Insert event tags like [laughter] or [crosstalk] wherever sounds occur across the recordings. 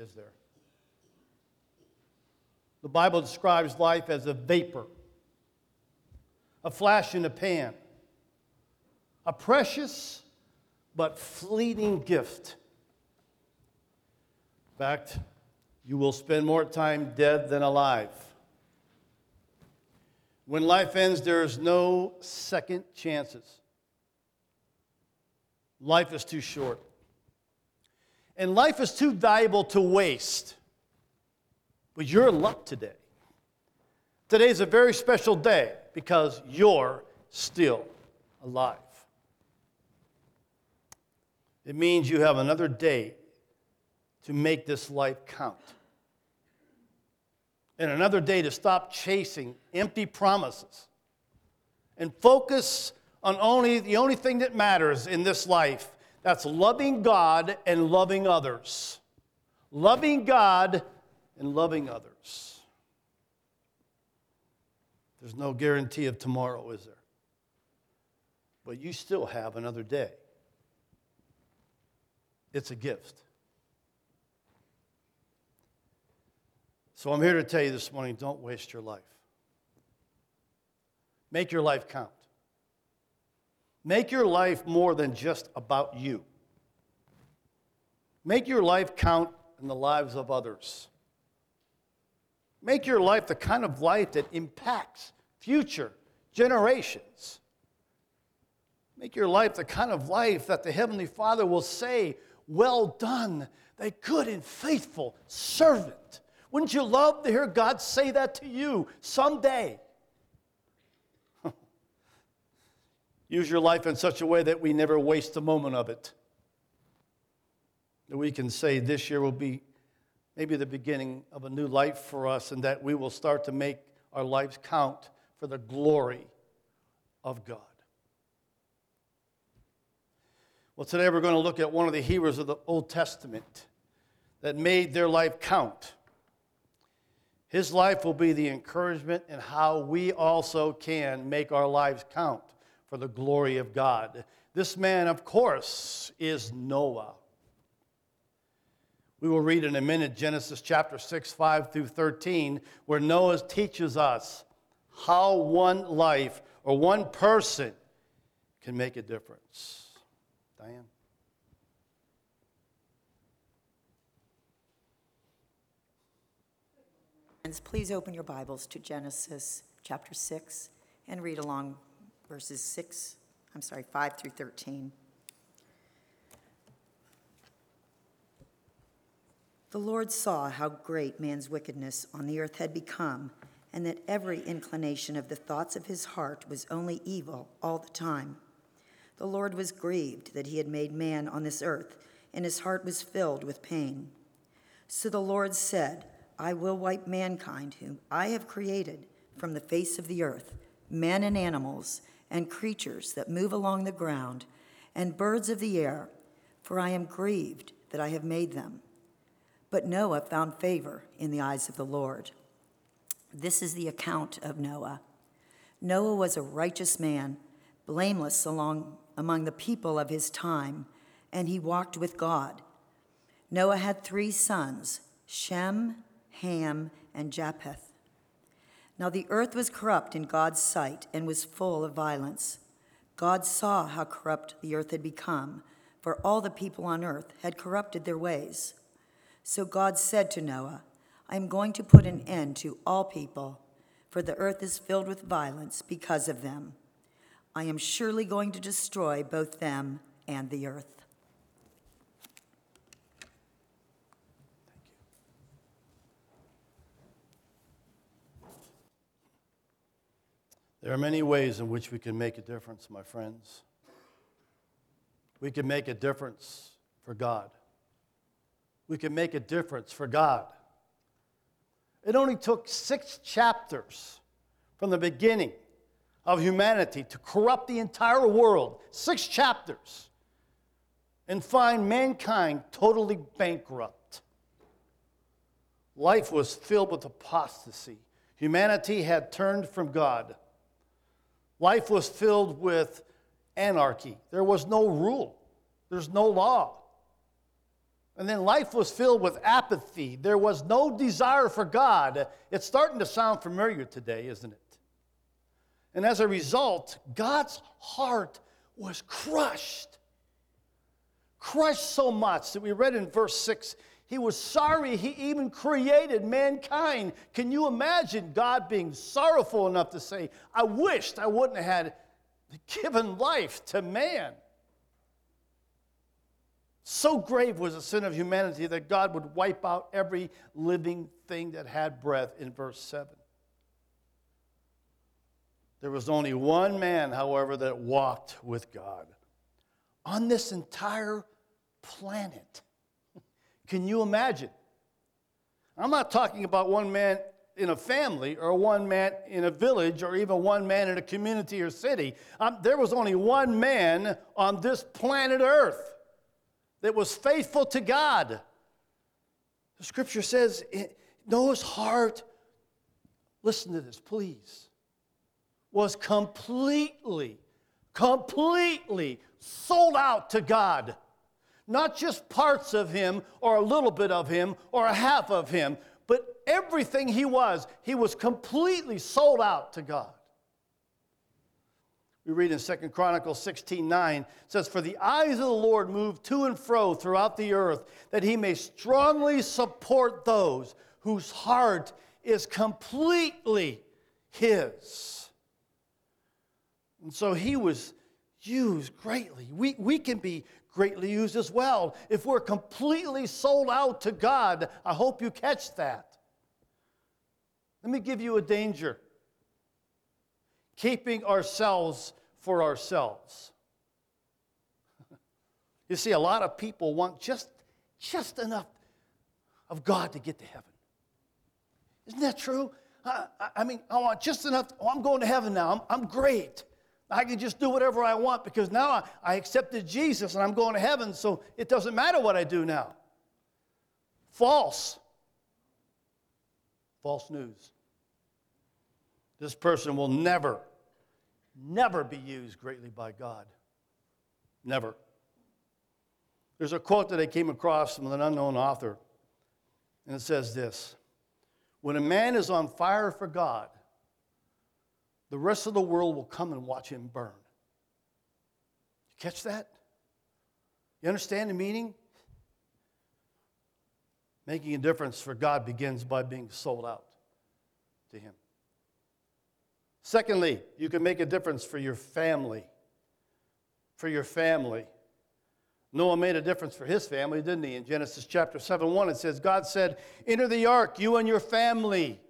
is there? The Bible describes life as a vapor, a flash in a pan, a precious but fleeting gift. In fact, you will spend more time dead than alive. When life ends, there is no second chances. Life is too short. And life is too valuable to waste. But you're luck today. Today is a very special day because you're still alive. It means you have another day to make this life count. And another day to stop chasing empty promises and focus on only the only thing that matters in this life that's loving God and loving others. Loving God and loving others. There's no guarantee of tomorrow, is there? But you still have another day. It's a gift. So I'm here to tell you this morning don't waste your life. Make your life count. Make your life more than just about you. Make your life count in the lives of others. Make your life the kind of life that impacts future generations. Make your life the kind of life that the Heavenly Father will say, Well done, thy good and faithful servant. Wouldn't you love to hear God say that to you someday? Use your life in such a way that we never waste a moment of it. That we can say this year will be maybe the beginning of a new life for us and that we will start to make our lives count for the glory of God. Well, today we're going to look at one of the heroes of the Old Testament that made their life count. His life will be the encouragement in how we also can make our lives count for the glory of God. This man, of course, is Noah. We will read in a minute Genesis chapter 6, 5 through 13, where Noah teaches us how one life or one person can make a difference. Diane? Please open your Bibles to Genesis chapter 6 and read along verses 6, I'm sorry, 5 through 13. The Lord saw how great man's wickedness on the earth had become, and that every inclination of the thoughts of his heart was only evil all the time. The Lord was grieved that he had made man on this earth, and his heart was filled with pain. So the Lord said, I will wipe mankind, whom I have created, from the face of the earth, men and animals and creatures that move along the ground, and birds of the air, for I am grieved that I have made them. But Noah found favor in the eyes of the Lord. This is the account of Noah. Noah was a righteous man, blameless along, among the people of his time, and he walked with God. Noah had three sons Shem, Ham, and Japheth. Now the earth was corrupt in God's sight and was full of violence. God saw how corrupt the earth had become, for all the people on earth had corrupted their ways. So God said to Noah, I am going to put an end to all people, for the earth is filled with violence because of them. I am surely going to destroy both them and the earth. There are many ways in which we can make a difference, my friends. We can make a difference for God. We can make a difference for God. It only took six chapters from the beginning of humanity to corrupt the entire world. Six chapters. And find mankind totally bankrupt. Life was filled with apostasy. Humanity had turned from God. Life was filled with anarchy. There was no rule, there's no law. And then life was filled with apathy. There was no desire for God. It's starting to sound familiar today, isn't it? And as a result, God's heart was crushed. Crushed so much that we read in verse 6 he was sorry he even created mankind. Can you imagine God being sorrowful enough to say, I wished I wouldn't have had given life to man? So grave was the sin of humanity that God would wipe out every living thing that had breath in verse 7. There was only one man, however, that walked with God on this entire planet. Can you imagine? I'm not talking about one man in a family or one man in a village or even one man in a community or city. Um, there was only one man on this planet Earth that was faithful to God. The scripture says Noah's heart, listen to this, please, was completely, completely sold out to God not just parts of him or a little bit of him or a half of him, but everything he was, he was completely sold out to God. We read in 2 Chronicles 16 9, says, For the eyes of the Lord move to and fro throughout the earth, that he may strongly support those whose heart is completely his. And so he was used greatly. We, we can be greatly used as well. If we're completely sold out to God, I hope you catch that. Let me give you a danger keeping ourselves for ourselves. [laughs] you see, a lot of people want just, just enough of God to get to heaven. Isn't that true? I, I mean, I want just enough. Oh, I'm going to heaven now. I'm, I'm great. I can just do whatever I want because now I, I accepted Jesus and I'm going to heaven, so it doesn't matter what I do now. False. False news. This person will never, never be used greatly by God. Never. There's a quote that I came across from an unknown author, and it says this When a man is on fire for God, the rest of the world will come and watch him burn. You catch that? You understand the meaning? Making a difference for God begins by being sold out to Him. Secondly, you can make a difference for your family. For your family. Noah made a difference for his family, didn't he? In Genesis chapter 7 1, it says, God said, Enter the ark, you and your family.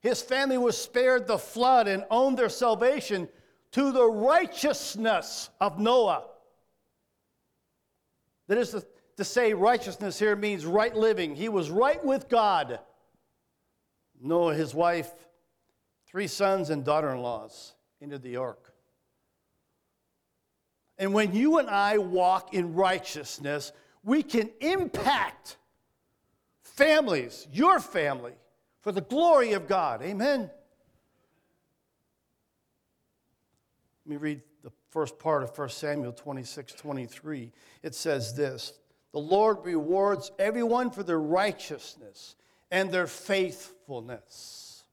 His family was spared the flood and owned their salvation to the righteousness of Noah. That is to, to say, righteousness here means right living. He was right with God. Noah, his wife, three sons, and daughter in laws into the ark. And when you and I walk in righteousness, we can impact families, your family for the glory of God. Amen. Let me read the first part of 1 Samuel 26 23. It says this The Lord rewards everyone for their righteousness and their faithfulness.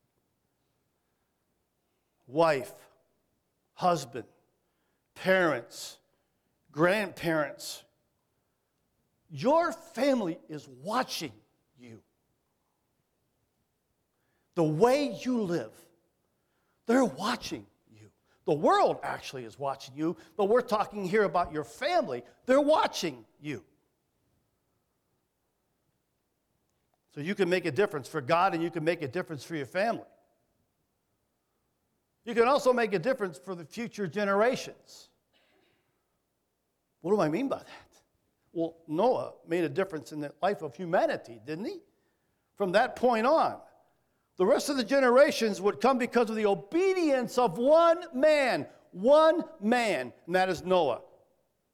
Wife, husband, parents, grandparents, your family is watching you the way you live. They're watching you. The world actually is watching you, but we're talking here about your family. They're watching you. So you can make a difference for God and you can make a difference for your family. You can also make a difference for the future generations. What do I mean by that? Well, Noah made a difference in the life of humanity, didn't he? From that point on. The rest of the generations would come because of the obedience of one man, one man, and that is Noah.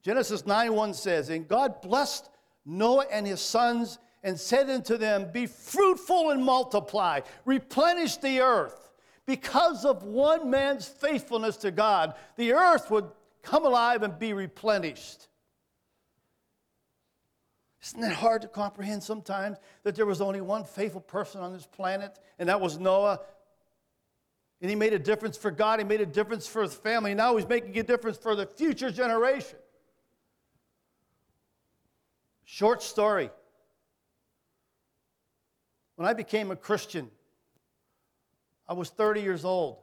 Genesis 9 1 says, And God blessed Noah and his sons and said unto them, Be fruitful and multiply, replenish the earth. Because of one man's faithfulness to God, the earth would come alive and be replenished. Isn't that hard to comprehend sometimes that there was only one faithful person on this planet, and that was Noah? And he made a difference for God, he made a difference for his family. Now he's making a difference for the future generation. Short story. When I became a Christian, I was 30 years old,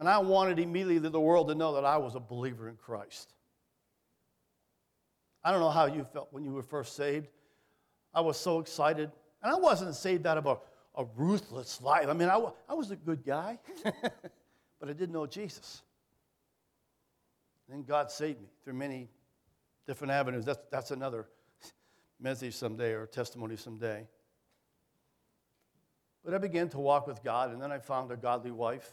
and I wanted immediately the world to know that I was a believer in Christ. I don't know how you felt when you were first saved. I was so excited. And I wasn't saved out of a, a ruthless life. I mean, I, I was a good guy, [laughs] but I didn't know Jesus. Then God saved me through many different avenues. That's, that's another message someday or testimony someday. But I began to walk with God, and then I found a godly wife.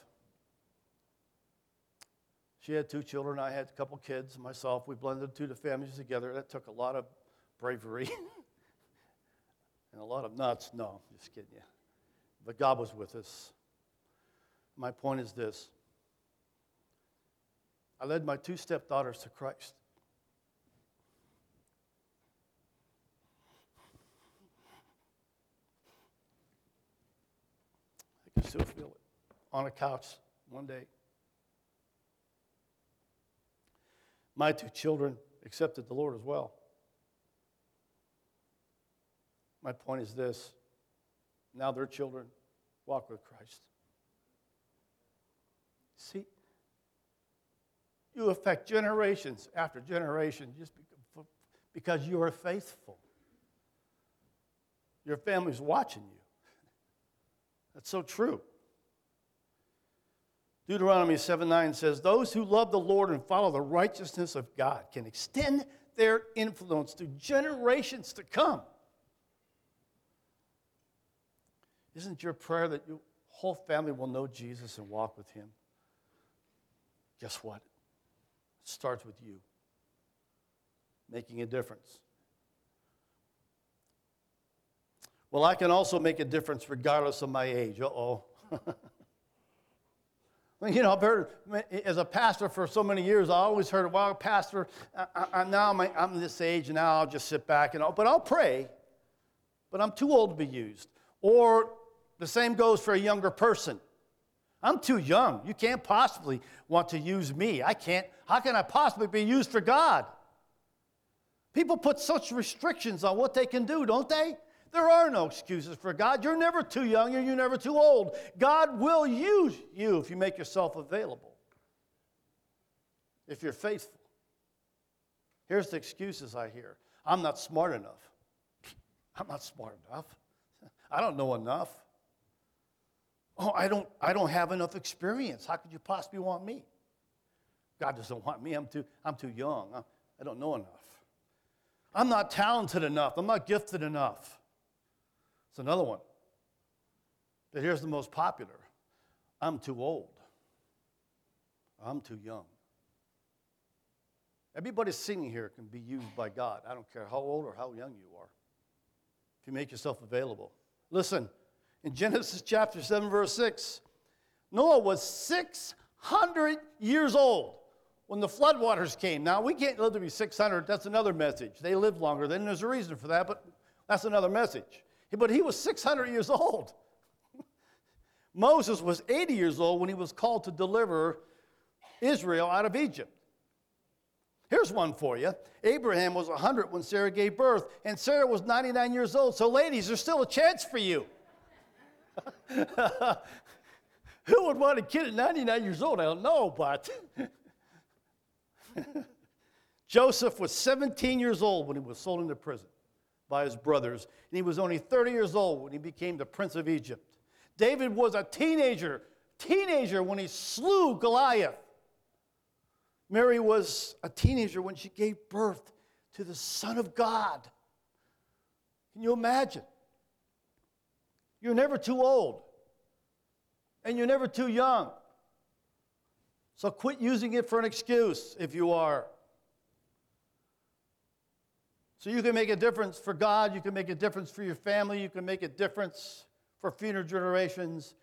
She had two children. I had a couple kids myself. We blended two families together. That took a lot of bravery [laughs] and a lot of nuts. No, just kidding you. But God was with us. My point is this I led my two stepdaughters to Christ. I can still feel it on a couch one day. My two children accepted the Lord as well. My point is this now their children walk with Christ. See, you affect generations after generation just because you are faithful. Your family's watching you. That's so true. Deuteronomy 7 9 says, Those who love the Lord and follow the righteousness of God can extend their influence to generations to come. Isn't your prayer that your whole family will know Jesus and walk with him? Guess what? It starts with you making a difference. Well, I can also make a difference regardless of my age. Uh oh. [laughs] [laughs] You know, I've heard, as a pastor for so many years, I always heard, well, pastor, I, I, now I'm, I'm this age, and now I'll just sit back and all, but I'll pray, but I'm too old to be used. Or the same goes for a younger person. I'm too young. You can't possibly want to use me. I can't. How can I possibly be used for God? People put such restrictions on what they can do, don't they? There are no excuses for God. You're never too young and you're never too old. God will use you if you make yourself available, if you're faithful. Here's the excuses I hear I'm not smart enough. [laughs] I'm not smart enough. [laughs] I don't know enough. Oh, I don't, I don't have enough experience. How could you possibly want me? God doesn't want me. I'm too, I'm too young. I don't know enough. I'm not talented enough. I'm not gifted enough. It's another one. But here's the most popular I'm too old. I'm too young. Everybody sitting here can be used by God. I don't care how old or how young you are, if you make yourself available. Listen, in Genesis chapter 7, verse 6, Noah was 600 years old when the floodwaters came. Now, we can't live to be 600. That's another message. They lived longer. Then there's a reason for that, but that's another message. But he was 600 years old. [laughs] Moses was 80 years old when he was called to deliver Israel out of Egypt. Here's one for you. Abraham was 100 when Sarah gave birth, and Sarah was 99 years old. So, ladies, there's still a chance for you. [laughs] Who would want a kid at 99 years old? I don't know, but. [laughs] Joseph was 17 years old when he was sold into prison by his brothers, and he was only 30 years old when he became the prince of Egypt. David was a teenager, teenager when he slew Goliath. Mary was a teenager when she gave birth to the Son of God. Can you imagine? You're never too old, and you're never too young. So quit using it for an excuse if you are. So you can make a difference for God, you can make a difference for your family, you can make a difference for future generations,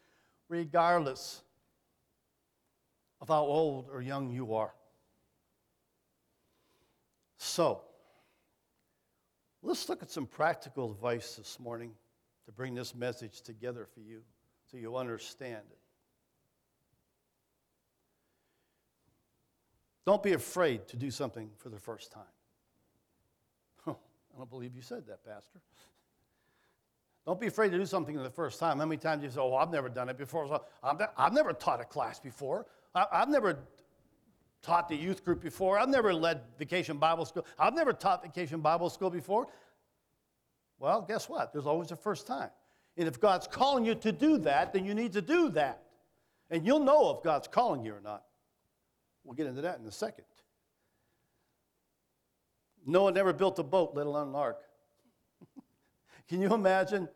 regardless of how old or young you are. So, Let's look at some practical advice this morning to bring this message together for you so you understand it. Don't be afraid to do something for the first time. I don't believe you said that, Pastor. Don't be afraid to do something the first time. How many times you say, Oh, I've never done it before? So I've, ne- I've never taught a class before. I, I've never taught the youth group before. I've never led vacation Bible school. I've never taught vacation Bible school before. Well, guess what? There's always a first time. And if God's calling you to do that, then you need to do that. And you'll know if God's calling you or not. We'll get into that in a second. Noah never built a boat, let alone an ark. [laughs] Can you imagine?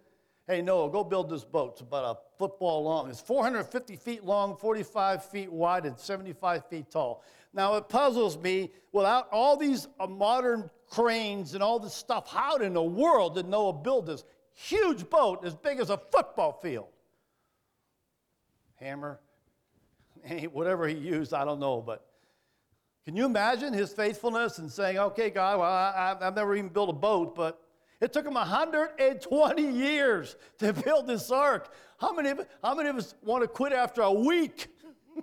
Hey, Noah, go build this boat. It's about a football long. It's 450 feet long, 45 feet wide, and 75 feet tall. Now, it puzzles me, without all these uh, modern cranes and all this stuff, how in the world did Noah build this huge boat as big as a football field? Hammer, [laughs] whatever he used, I don't know, but can you imagine his faithfulness and saying, okay, God, well, I, have never even built a boat, but it took him 120 years to [laughs] build this ark. How many, how many of us want to quit after a week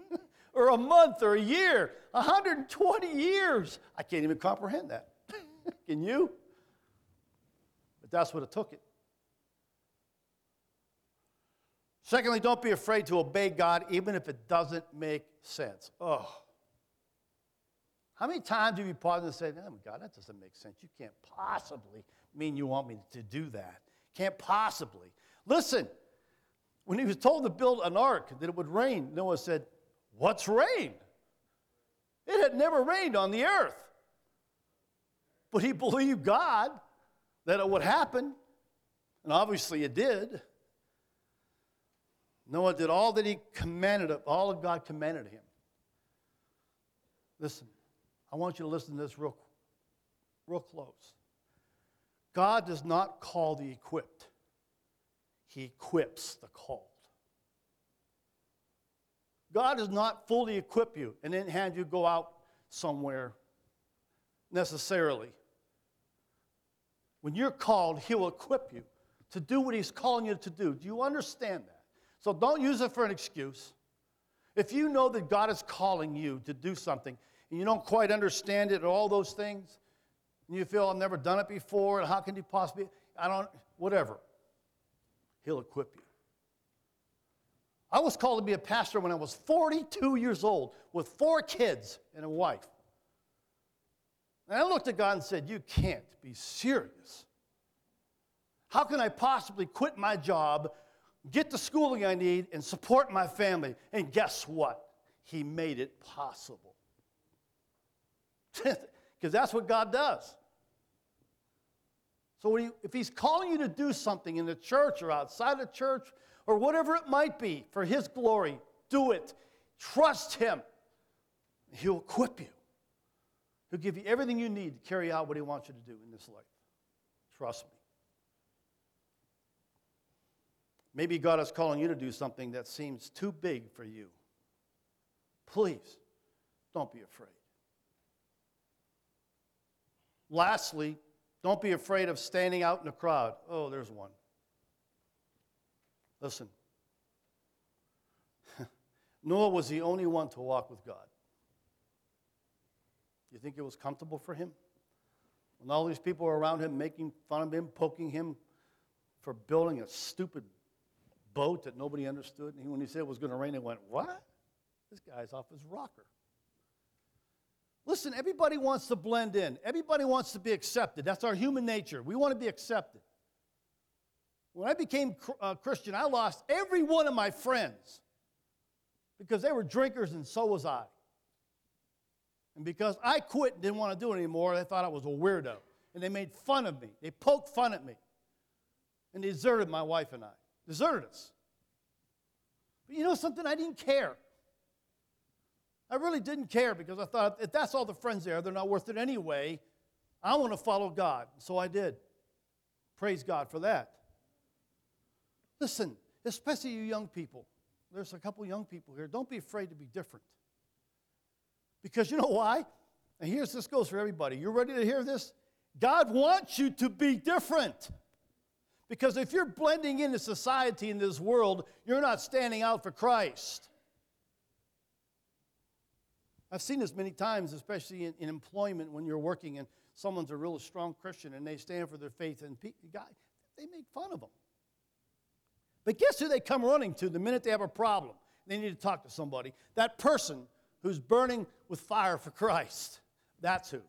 [laughs] or a month or a year? 120 years. I can't even comprehend that. [laughs] Can you? But that's what it took it. Secondly, don't be afraid to obey God even if it doesn't make sense. Oh. How many times have you paused and said, Oh, God, that doesn't make sense. You can't possibly mean you want me to do that. Can't possibly. Listen, when he was told to build an ark that it would rain, Noah said, What's rain? It had never rained on the earth. But he believed God that it would happen, and obviously it did. Noah did all that he commanded, all of God commanded him. Listen, I want you to listen to this real, real close. God does not call the equipped, He equips the called. God does not fully equip you and then hand you go out somewhere necessarily. When you're called, He'll equip you to do what He's calling you to do. Do you understand that? So don't use it for an excuse. If you know that God is calling you to do something and you don't quite understand it or all those things, and you feel I've never done it before, and how can you possibly, I don't, whatever, He'll equip you. I was called to be a pastor when I was 42 years old with four kids and a wife. And I looked at God and said, You can't be serious. How can I possibly quit my job get the schooling I need, and support my family. And guess what? He made it possible. [laughs] Because that's what God does. So he, if He's calling you to do something in the church or outside the church or whatever it might be for His glory, do it. Trust Him. He'll equip you. He'll give you everything you need to carry out what He wants you to do in this life. Trust me. Maybe God is calling you to do something that seems too big for you. Please, don't be afraid. Lastly, don't be afraid of standing out in a crowd. Oh, there's one. Listen, [laughs] Noah was the only one to walk with God. You think it was comfortable for him? When all these people were around him making fun of him, poking him for building a stupid boat that nobody understood. And when he said it was going to rain, they went, What? This guy's off his rocker. Listen, everybody wants to blend in, everybody wants to be accepted. That's our human nature. We want to be accepted. When I became a uh, Christian, I lost every one of my friends because they were drinkers and so was I. And because I quit and didn't want to do it anymore, they thought I was a weirdo. And they made fun of me. They poked fun at me. And they deserted my wife and I deserted us. But you know something? I didn't care. I really didn't care because I thought if that's all the friends there, they're not worth it anyway. I want to follow God. So I did. Praise God for that. Listen, especially you young people. There's a couple young people here. Don't be afraid to be different. Because you know why? And here's this goes for everybody. You're ready to hear this? God wants you to be different. Because if you're blending into society in this world, you're not standing out for Christ. I've seen this many times, especially in, in employment when you're working and someone's a real strong Christian and they stand for their faith, and pe- God, they make fun of them. But guess who they come running to the minute they have a problem? They need to talk to somebody. That person who's burning with fire for Christ. That's who.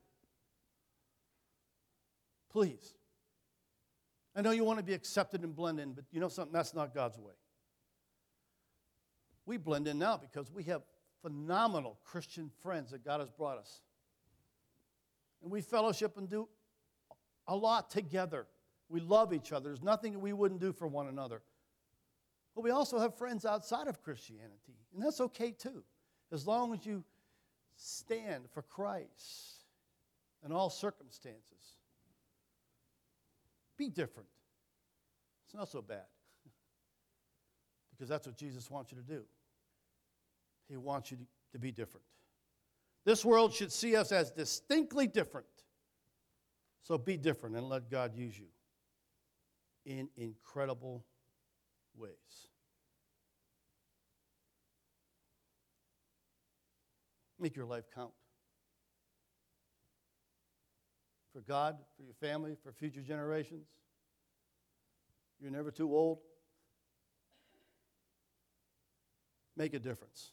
Please. I know you want to be accepted and blend in, but you know something? That's not God's way. We blend in now because we have phenomenal Christian friends that God has brought us. And we fellowship and do a lot together. We love each other. There's nothing we wouldn't do for one another. But we also have friends outside of Christianity, and that's okay too, as long as you stand for Christ in all circumstances. Be different. It's not so bad [laughs] because that's what Jesus wants you to do. He wants you to, be different. This world should see us as distinctly different. So be different and let God use you in incredible ways. Make your life count. For God, for your family, for future generations. You're never too old. Make a difference.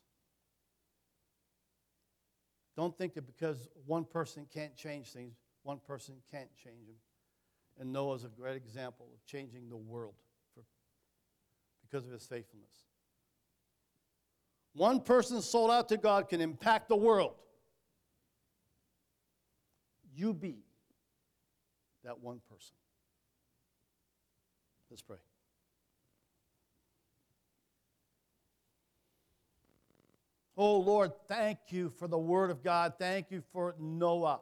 Don't think that because one person can't change things, one person can't change them. And Noah's a great example of changing the world for, because of his faithfulness. One person sold out to God can impact the world. You be that one person. Let's pray. Oh Lord, thank you for the Word of God. Thank you for Noah.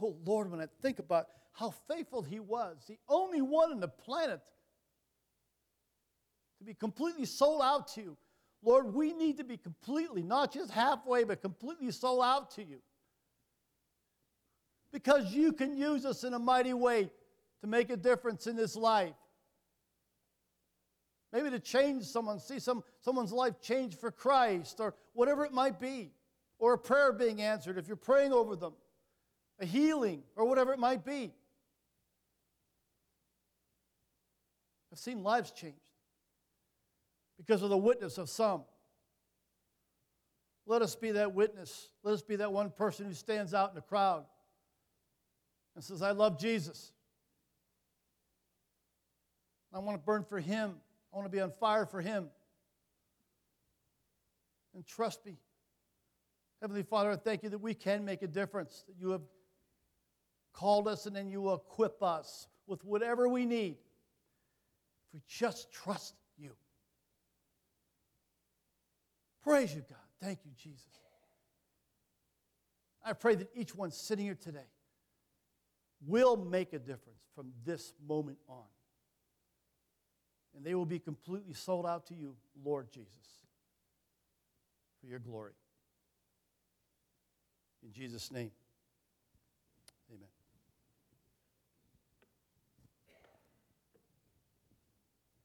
Oh Lord, when I think about how faithful he was, the only one on the planet to be completely sold out to you. Lord, we need to be completely, not just halfway, but completely sold out to you. Because you can use us in a mighty way to make a difference in this life. Maybe to change someone, see some, someone's life change for Christ, or whatever it might be, or a prayer being answered if you're praying over them, a healing, or whatever it might be. I've seen lives changed because of the witness of some. Let us be that witness. Let us be that one person who stands out in the crowd and says, I love Jesus. I want to burn for him. I want to be on fire for him. And trust me. Heavenly Father, I thank you that we can make a difference, that you have called us and then you equip us with whatever we need if we just trust you. Praise you, God. Thank you, Jesus. I pray that each one sitting here today will make a difference from this moment on. And they will be completely sold out to you, Lord Jesus, for your glory. In Jesus' name.